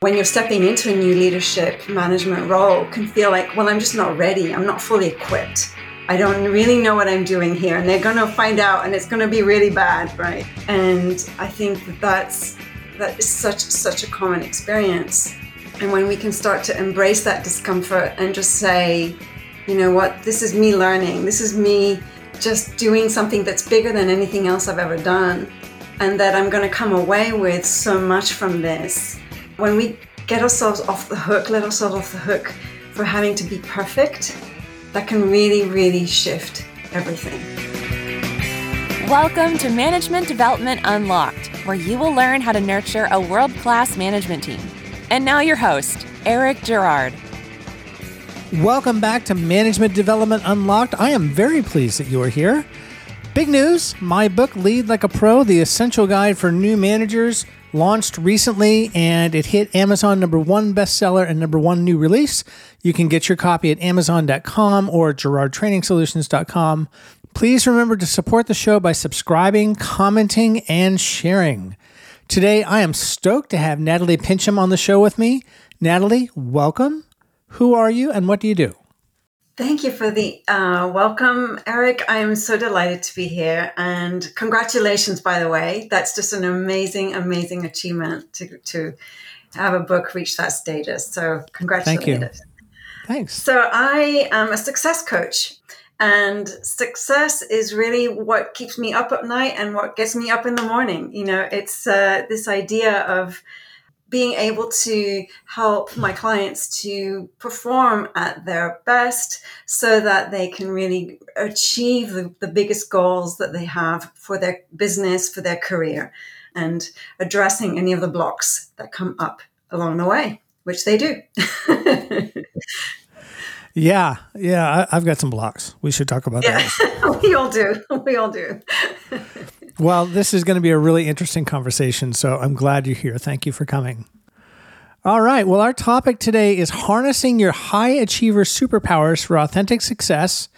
when you're stepping into a new leadership management role can feel like, well, I'm just not ready. I'm not fully equipped. I don't really know what I'm doing here. And they're going to find out and it's going to be really bad, right? And I think that that's, that is such, such a common experience. And when we can start to embrace that discomfort and just say, you know what, this is me learning, this is me just doing something that's bigger than anything else I've ever done, and that I'm going to come away with so much from this when we get ourselves off the hook, let ourselves off the hook for having to be perfect, that can really, really shift everything. Welcome to Management Development Unlocked, where you will learn how to nurture a world class management team. And now, your host, Eric Girard. Welcome back to Management Development Unlocked. I am very pleased that you are here. Big news my book, Lead Like a Pro The Essential Guide for New Managers launched recently and it hit Amazon number one bestseller and number one new release. You can get your copy at amazon.com or girardtrainingsolutions.com. Please remember to support the show by subscribing, commenting, and sharing. Today, I am stoked to have Nathalie Pincham on the show with me. Nathalie, welcome. Who are you and what do you do? Thank you for the uh, welcome, Eric. I am so delighted to be here. And congratulations, by the way. That's just an amazing, amazing achievement to, to have a book reach that status. So, congratulations. Thank you. Thanks. So, I am a success coach. And success is really what keeps me up at night and what gets me up in the morning. You know, it's uh, this idea of being able to help my clients to perform at their best so that they can really achieve the, the, biggest goals that they have for their business, for their career, and addressing any of the blocks that come up along the way, which they do. yeah, yeah, I, have got some blocks. We should talk about yeah. that. we all do. We all do. Well, this is going to be a really interesting conversation, so I'm glad you're here. Thank you for coming. All right. Well, our topic today is harnessing your high achiever superpowers for authentic success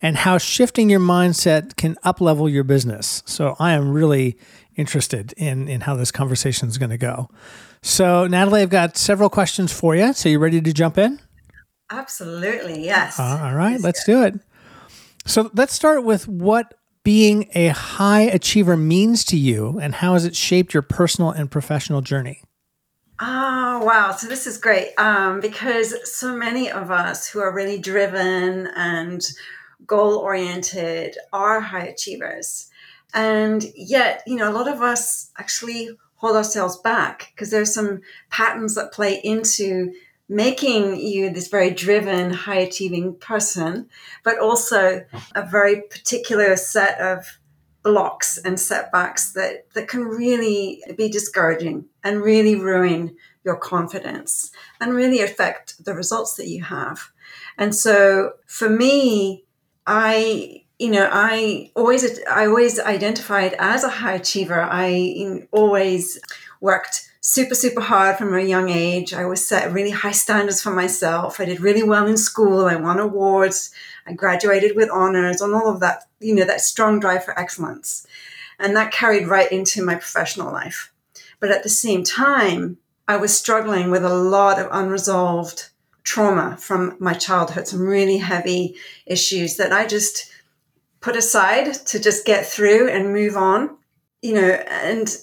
and how shifting your mindset can uplevel your business. So, I am really interested in in how this conversation is going to go. So, Nathalie, I've got several questions for you. So, you ready to jump in? Absolutely. Yes. Uh, all right. Let's do it. So, let's start with what being a high achiever means to you and how has it shaped your personal and professional journey? Oh, wow. So this is great um, because so many of us who are really driven and goal oriented are high achievers. And yet, you know, a lot of us actually hold ourselves back because there's some patterns that play into making you this very driven, high achieving person, but also a very particular set of blocks and setbacks that, that can really be discouraging and really ruin your confidence and really affect the results that you have. And so for me, I you know i always i always identified as a high achiever i always worked super, super hard from a young age. I always set really high standards for myself. I did really well in school. I won awards. I graduated with honors and all of that, you know, that strong drive for excellence. And that carried right into my professional life. But at the same time, I was struggling with a lot of unresolved trauma from my childhood, some really heavy issues that I just put aside to just get through and move on. You know, and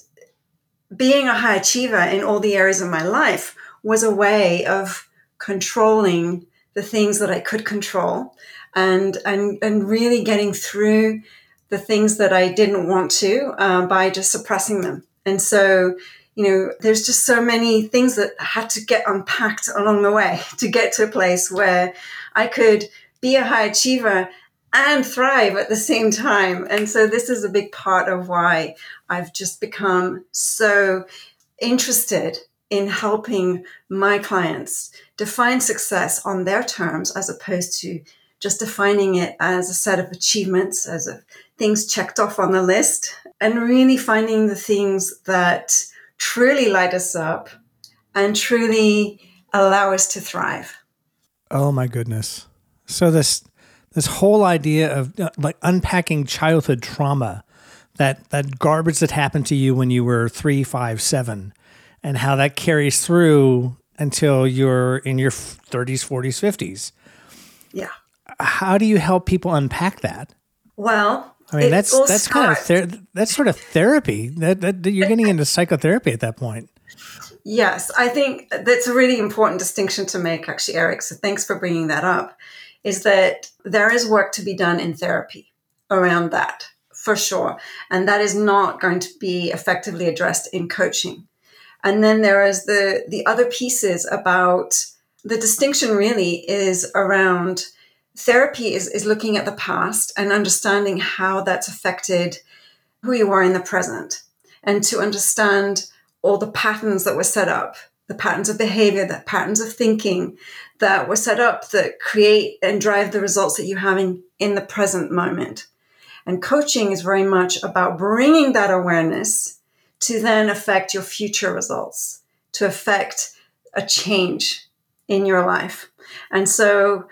being a high achiever in all the areas of my life was a way of controlling the things that I could control and and and really getting through the things that I didn't want to uh, by just suppressing them. And so, you know, there's just so many things that had to get unpacked along the way to get to a place where I could be a high achiever and thrive at the same time. And so this is a big part of why I've just become so interested in helping my clients define success on their terms as opposed to just defining it as a set of achievements, as a things checked off on the list, and really finding the things that truly light us up and truly allow us to thrive. Oh my goodness. So this this whole idea of uh, like unpacking childhood trauma, that that garbage that happened to you when you were three, five, seven, and how that carries through until you're in your 30s, 40s, 50s. Yeah. How do you help people unpack that? Well, I mean, that's that's kind of ther- that's sort of therapy. That, that you're getting into psychotherapy at that point. Yes, I think that's a really important distinction to make, actually, Eric. So thanks for bringing that up. Is that there is work to be done in therapy around that for sure, and that is not going to be effectively addressed in coaching. And then there is the the other pieces about the distinction. Really, is around therapy is, is looking at the past and understanding how that's affected who you are in the present and to understand all the patterns that were set up the patterns of behavior the patterns of thinking that were set up that create and drive the results that you're having in the present moment. And coaching is very much about bringing that awareness to then affect your future results to affect a change in your life. And so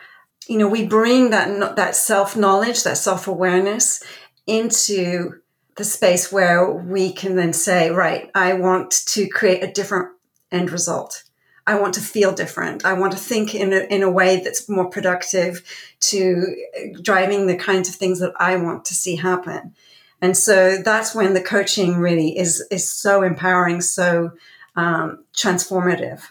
you know, we bring that that self knowledge, that self awareness into the space where we can then say, right, I want to create a different end result. I want to feel different. I want to think in a, in a way that's more productive to driving the kinds of things that I want to see happen. And so that's when the coaching really is is so empowering, so um, transformative,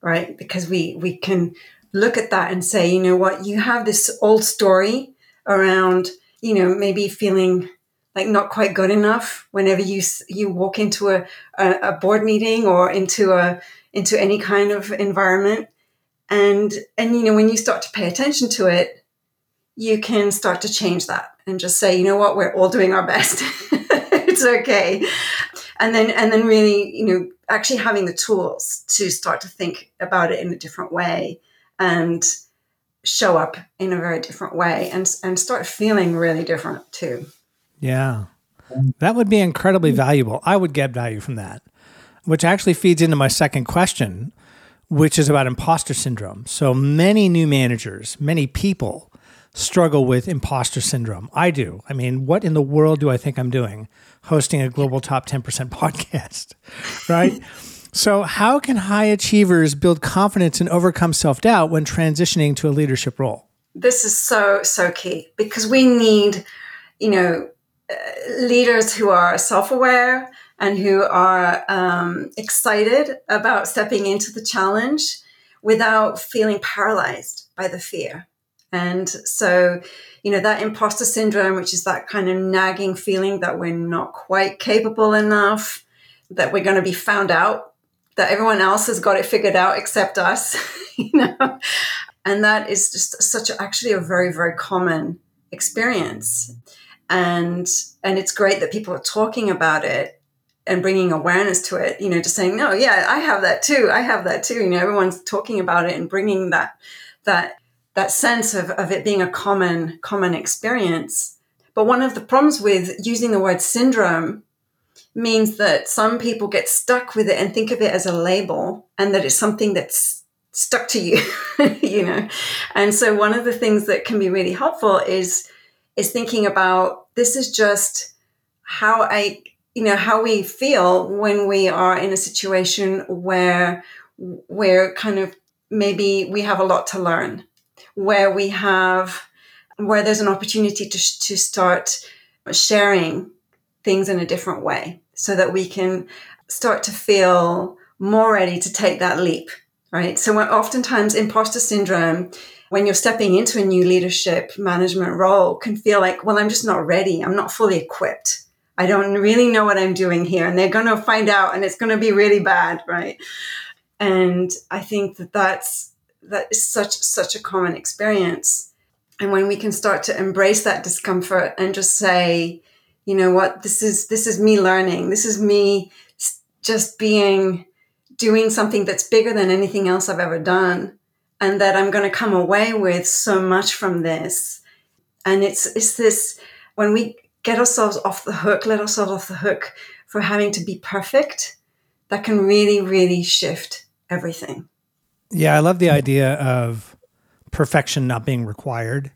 right? Because we we can look at that and say, you know what, you have this old story around, you know, maybe feeling like not quite good enough whenever you you walk into a, a, board meeting or into a into any kind of environment. And and you know when you start to pay attention to it you can start to change that and just say you know what? We're all doing our best. It's okay. And then and then really you know actually having the tools to start to think about it in a different way and show up in a very different way and and start feeling really different too. Yeah. That would be incredibly valuable. I would get value from that, which actually feeds into my second question, which is about imposter syndrome. So many new managers, many people struggle with imposter syndrome. I do. I mean, what in the world do I think I'm doing hosting a global top 10% podcast? Right? So, how can high achievers build confidence and overcome self doubt when transitioning to a leadership role? This is so, so key because we need, you know, leaders who are self aware and who are um, excited about stepping into the challenge without feeling paralyzed by the fear. And so, you know, that imposter syndrome, which is that kind of nagging feeling that we're not quite capable enough, that we're going to be found out that everyone else has got it figured out except us, you know. And that is just such a, actually a very very common experience. And and it's great that people are talking about it and bringing awareness to it, you know, just saying, "No, yeah, I have that too. I have that too." You know, everyone's talking about it and bringing that that that sense of, of it being a common common experience. But one of the problems with using the word syndrome means that some people get stuck with it and think of it as a label and that it's something that's stuck to you you know and so one of the things that can be really helpful is is thinking about this is just how i you know how we feel when we are in a situation where where kind of maybe we have a lot to learn where we have where there's an opportunity to, to start sharing things in a different way so that we can start to feel more ready to take that leap, right? So oftentimes imposter syndrome, when you're stepping into a new leadership management role, can feel like, well, I'm just not ready. I'm not fully equipped. I don't really know what I'm doing here. And they're going to find out and it's going to be really bad, right? And I think that that's, that is such, such a common experience. And when we can start to embrace that discomfort and just say, you know what this is this is me learning this is me just being doing something that's bigger than anything else i've ever done and that i'm going to come away with so much from this. And it's it's this when we get ourselves off the hook let ourselves off the hook for having to be perfect that can really really shift everything. Yeah i love the idea of perfection not being required.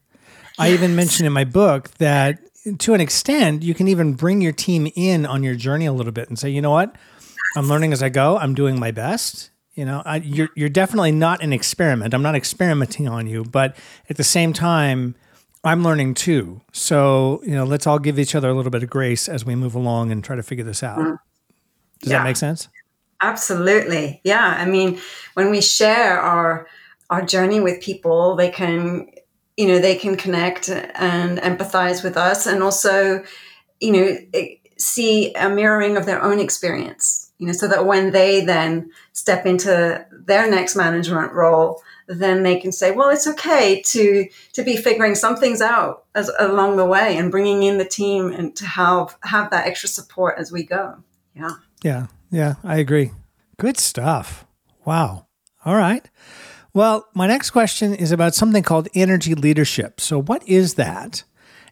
I even mentioned in my book that to an extent, you can even bring your team in on your journey a little bit and say, you know what? I'm learning as I go. I'm doing my best. You know, I, you're you're definitely not an experiment. I'm not experimenting on you, but at the same time, I'm learning too. So you know, let's all give each other a little bit of grace as we move along and try to figure this out. Mm. Does yeah. that make sense? Absolutely. Yeah. I mean, when we share our our journey with people, they can, you know, they can connect and empathize with us, and also, you know, see a mirroring of their own experience you know, so that when they then step into their next management role, then they can say, well, it's okay to to be figuring some things out as along the way and bringing in the team and to have have that extra support as we go. Yeah. Yeah. Yeah. I agree. Good stuff. Wow. All right. Well, my next question is about something called energy leadership. So, what is that?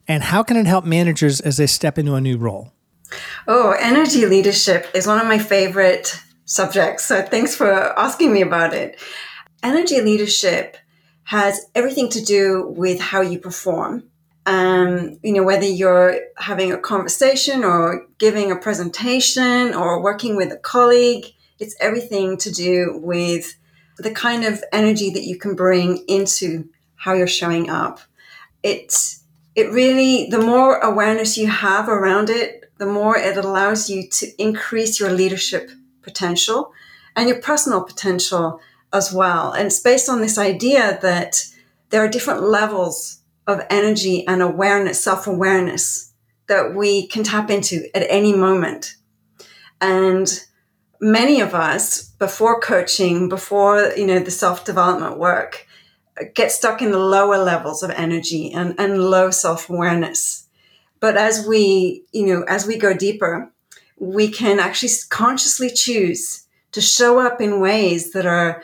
And how can it help managers as they step into a new role? Oh, energy leadership is one of my favorite subjects. So thanks for asking me about it. Energy leadership has everything to do with how you perform. Um, you know, whether you're having a conversation or giving a presentation or working with a colleague, it's everything to do with the kind of energy that you can bring into how you're showing up. It's it really the more awareness you have around it, the more it allows you to increase your leadership potential and your personal potential as well. And it's based on this idea that there are different levels of energy and awareness, self awareness that we can tap into at any moment. And many of us, before coaching, before you know the self development work, get stuck in the lower levels of energy and, and low self awareness. But as we, you know, as we go deeper, we can actually consciously choose to show up in ways that are,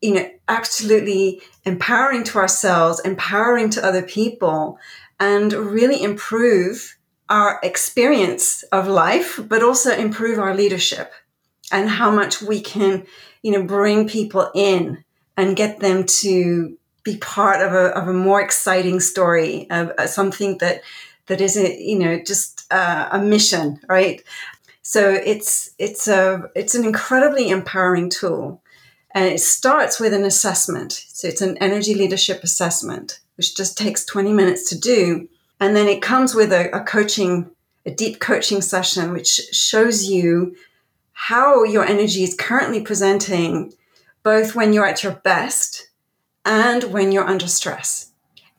you know, absolutely empowering to ourselves, empowering to other people, and really improve our experience of life, but also improve our leadership and how much we can, you know, bring people in and get them to be part of a, of a more exciting story of uh, something that that is a, you know just uh, a mission right? So it's it's a it's an incredibly empowering tool. And it starts with an assessment. So it's an energy leadership assessment which just takes 20 minutes to do. And then it comes with a, a coaching a deep coaching session which shows you how your energy is currently presenting both when you're at your best and when you're under stress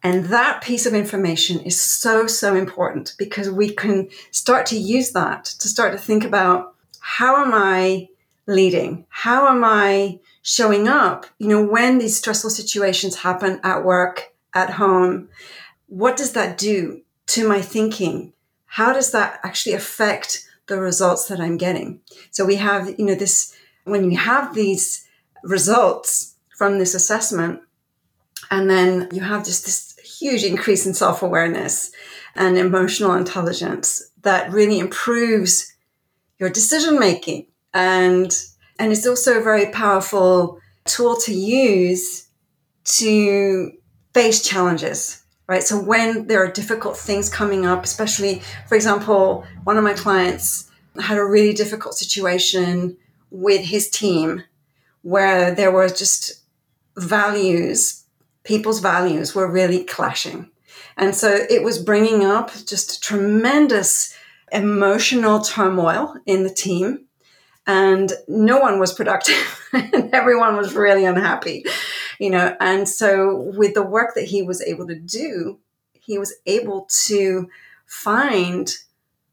and that piece of information is so, so important because we can start to use that to start to think about how am I leading? How am I showing up? You know, when these stressful situations happen at work, at home, what does that do to my thinking? How does that actually affect the results that I'm getting? So we have, you know, this, when you have these results from this assessment, and then you have just this huge increase in self awareness and emotional intelligence that really improves your decision making. And, and it's also a very powerful tool to use to face challenges, right? So when there are difficult things coming up, especially, for example, one of my clients had a really difficult situation with his team where there were just values people's values were really clashing. And so it was bringing up just tremendous emotional turmoil in the team. And no one was productive and everyone was really unhappy, you know. And so, with the work that he was able to do, he was able to find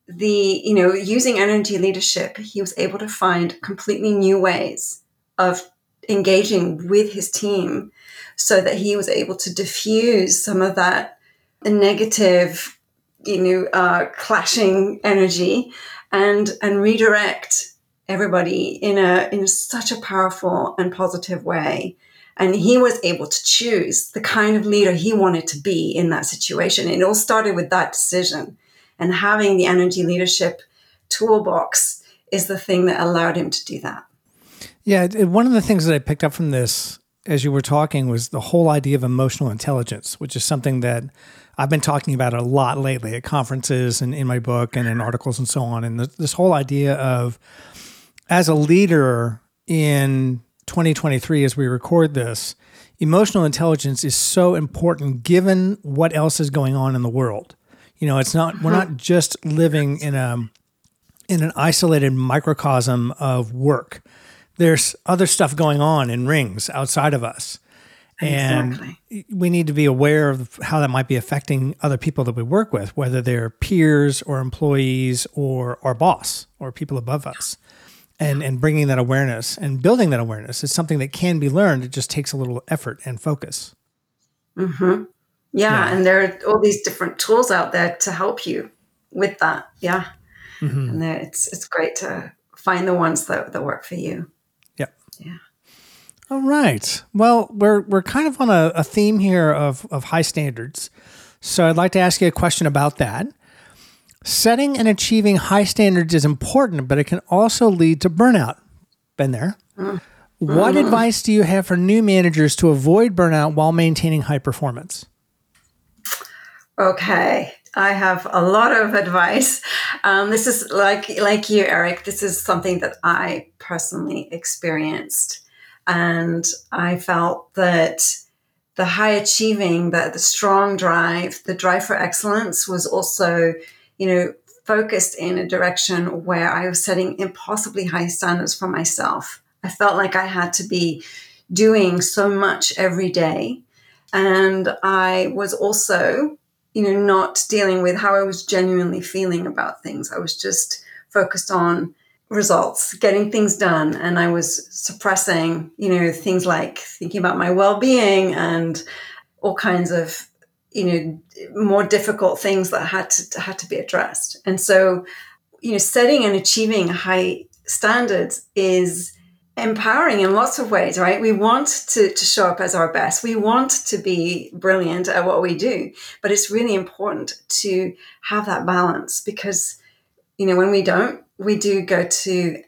the, you know, using energy leadership, he was able to find completely new ways of engaging with his team so that he was able to diffuse some of that negative, you know, uh, clashing energy and and redirect everybody in a in such a powerful and positive way. And he was able to choose the kind of leader he wanted to be in that situation. It all started with that decision. And having the energy leadership toolbox is the thing that allowed him to do that. Yeah, one of the things that I picked up from this as you were talking was the whole idea of emotional intelligence, which is something that I've been talking about a lot lately at conferences and in my book and in articles and so on. And this whole idea of as a leader in 2023, as we record this, emotional intelligence is so important given what else is going on in the world. You know, it's not, we're not hmm. just living in a, in an isolated microcosm of work. There's other stuff going on in rings outside of us. And exactly. we need to be aware of how that might be affecting other people that we work with, whether they're peers or employees or our boss or people above us. And, and bringing that awareness and building that awareness is something that can be learned. It just takes a little effort and focus. Mm-hmm. Yeah, yeah. And there are all these different tools out there to help you with that. Yeah. Mm-hmm. And it's, it's great to find the ones that, that work for you. Yeah. All right. Well, we're we're kind of on a, a theme here of of high standards. So I'd like to ask you a question about that. Setting and achieving high standards is important, but it can also lead to burnout. Been there. Mm. What mm-hmm. advice do you have for new managers to avoid burnout while maintaining high performance? Okay, I have a lot of advice. Um, this is like like you, Eric. This is something that I personally experienced. And I felt that the high achieving, that the strong drive, the drive for excellence was also, you know, focused in a direction where I was setting impossibly high standards for myself. I felt like I had to be doing so much every day. And I was also, you know, not dealing with how I was genuinely feeling about things. I was just focused on results, getting things done. And I was suppressing, you know, things like thinking about my well being and all kinds of, you know, more difficult things that had to, had to be addressed. And so, you know, setting and achieving high standards is empowering in lots of ways, right? We want to, to show up as our best. We want to be brilliant at what we do. But it's really important to have that balance because, you know, when we don't, we do go to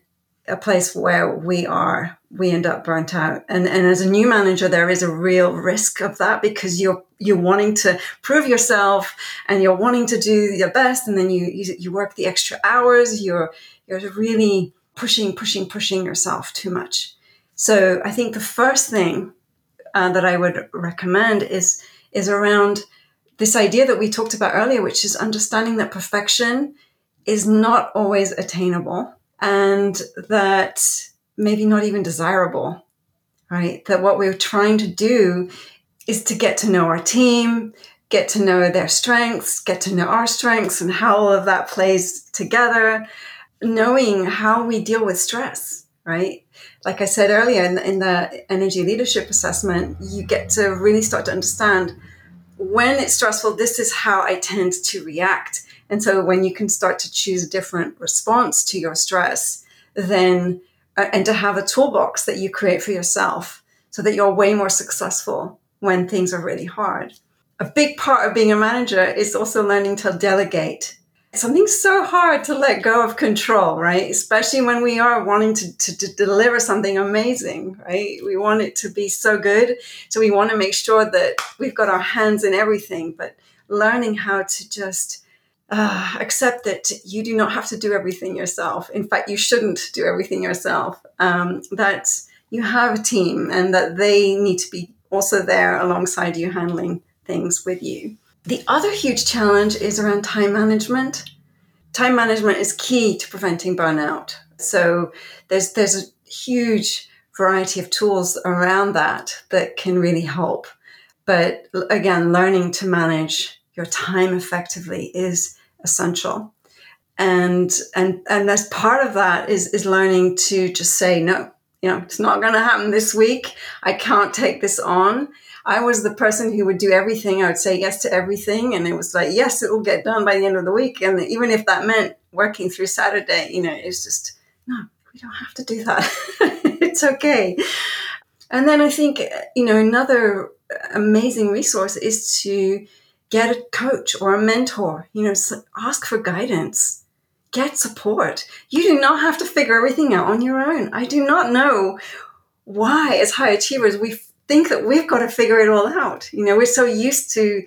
a place where we are we end up burnt out and and as a new manager there is a real risk of that because you're you're wanting to prove yourself and you're wanting to do your best and then you you, you work the extra hours you're you're really pushing pushing pushing yourself too much so i think the first thing uh, that i would recommend is is around this idea that we talked about earlier which is understanding that perfection is not always attainable and that maybe not even desirable, right? That what we're trying to do is to get to know our team, get to know their strengths, get to know our strengths and how all of that plays together, knowing how we deal with stress, right? Like I said earlier in the, in the energy leadership assessment, you get to really start to understand when it's stressful, this is how I tend to react and so when you can start to choose a different response to your stress, then uh, and to have a toolbox that you create for yourself so that you're way more successful when things are really hard. A big part of being a manager is also learning to delegate. Something's so hard to let go of control, right? Especially when we are wanting to, to, to deliver something amazing, right? We want it to be so good. So we want to make sure that we've got our hands in everything, but learning how to just uh, accept that you do not have to do everything yourself. In fact, you shouldn't do everything yourself. Um, that you have a team and that they need to be also there alongside you, handling things with you. The other huge challenge is around time management. Time management is key to preventing burnout. So there's there's a huge variety of tools around that that can really help. But again, learning to manage your time effectively is essential. And and and as part of that is is learning to just say no. You know, it's not going to happen this week. I can't take this on. I was the person who would do everything. I would say yes to everything, and it was like, yes, it will get done by the end of the week. And even if that meant working through Saturday, you know, it's just no, we don't have to do that. it's okay. And then I think you know another amazing resource is to get a coach or a mentor, you know, ask for guidance, get support. You do not have to figure everything out on your own. I do not know why, as high achievers, we think that we've got to figure it all out. You know, we're so used to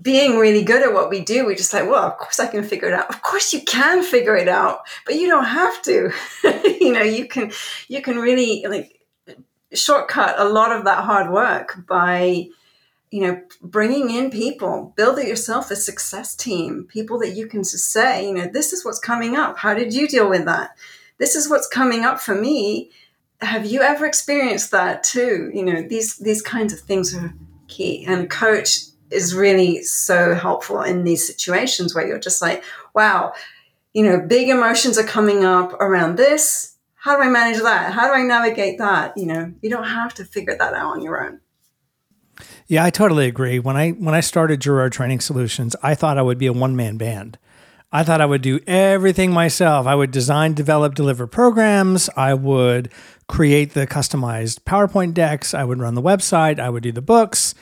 being really good at what we do, we're just like, well, of course I can figure it out. Of course you can figure it out, but you don't have to. you know, you can you can really like shortcut a lot of that hard work by you know bringing in people build it yourself a success team people that you can just say you know this is what's coming up how did you deal with that this is what's coming up for me have you ever experienced that too you know these these kinds of things are key and coach is really so helpful in these situations where you're just like, wow, you know, big emotions are coming up around this. How do I manage that? How do I navigate that? You know, you don't have to figure that out on your own. Yeah, I totally agree. When I when I started Girard Training Solutions, I thought I would be a one man band. I thought I would do everything myself. I would design, develop, deliver programs. I would create the customized PowerPoint decks. I would run the website. I would do the books.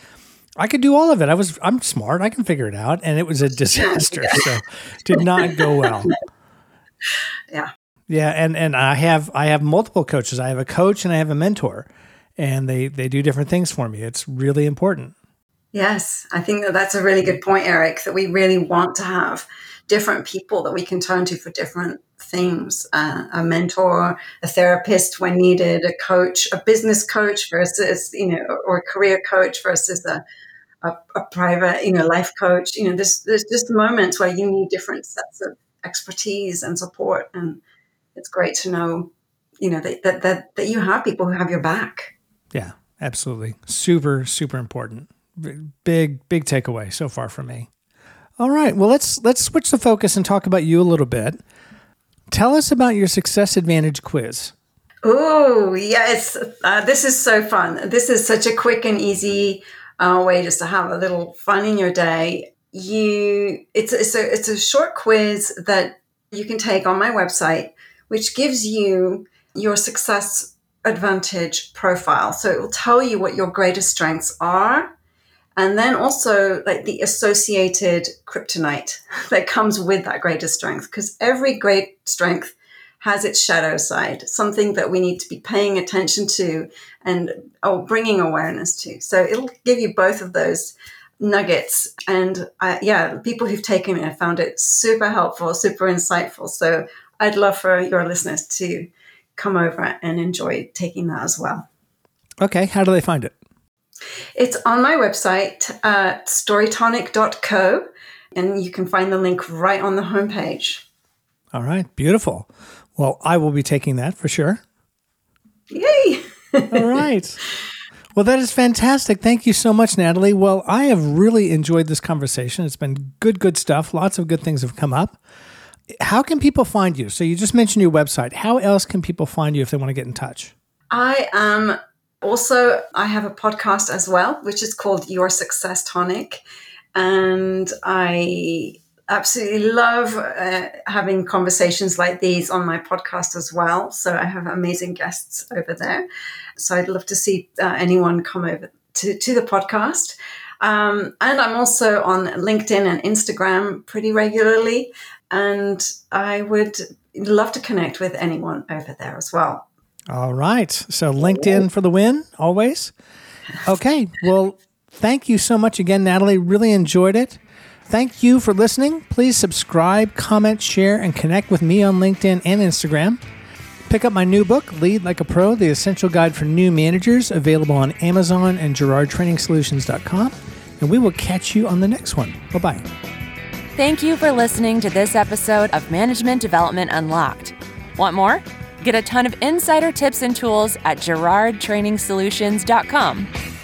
I could do all of it. I was I'm smart. I can figure it out, and it was a disaster. so did not go well. Yeah. Yeah, and and I have I have multiple coaches. I have a coach and I have a mentor, and they they do different things for me. It's really important. Yes, I think that that's a really good point, Eric. That we really want to have different people that we can turn to for different things. Uh, a mentor a therapist when needed a coach a business coach versus you know or a career coach versus a, a, a, private you know life coach. You know there's there's just moments where you need different sets of expertise and support and it's great to know you know that that that, that you have people who have your back. Yeah absolutely. Super super important big big takeaway so far for me all right. Well, let's let's switch the focus and talk about you a little bit. Tell us about your Success Advantage quiz. Oh, yes. Uh, this is so fun. This is such a quick and easy uh, way just to have a little fun in your day. You, it's it's a it's a short quiz that you can take on my website, which gives you your success advantage profile. So it will tell you what your greatest strengths are and then also like the associated kryptonite that comes with that greater strength because every great strength has its shadow side something that we need to be paying attention to and oh, bringing awareness to. So it'll give you both of those nuggets. And uh, yeah people who've taken it have found it super helpful super insightful. So i'd love for your listeners to come over and enjoy taking that as well. Okay how do they find it it's on my website uh, at storytonic.co, and you can find the link right on the homepage. All right, beautiful. Well, I will be taking that for sure. Yay! All right. Well, that is fantastic. Thank you so much, Nathalie. Well, I have really enjoyed this conversation. It's been good, good stuff. Lots of good things have come up. How can people find you? So, you just mentioned your website. How else can people find you if they want to get in touch? I am also, I have a podcast as well, which is called Your Success Tonic. And I absolutely love uh, having conversations like these on my podcast as well. So I have amazing guests over there. So I'd love to see uh, anyone come over to, to the podcast. Um, and I'm also on LinkedIn and Instagram pretty regularly. And I would love to connect with anyone over there as well. All right. So LinkedIn for the win, always. Okay. Well, thank you so much again, Nathalie. Really enjoyed it. Thank you for listening. Please subscribe, comment, share, and connect with me on LinkedIn and Instagram. Pick up my new book, Lead Like a Pro The Essential Guide for New Managers, available on Amazon and GirardTrainingsolutions.com. And we will catch you on the next one. Bye bye. Thank you for listening to this episode of Management Development Unlocked. Want more? Get a ton of insider tips and tools at GirardTrainingsolutions.com.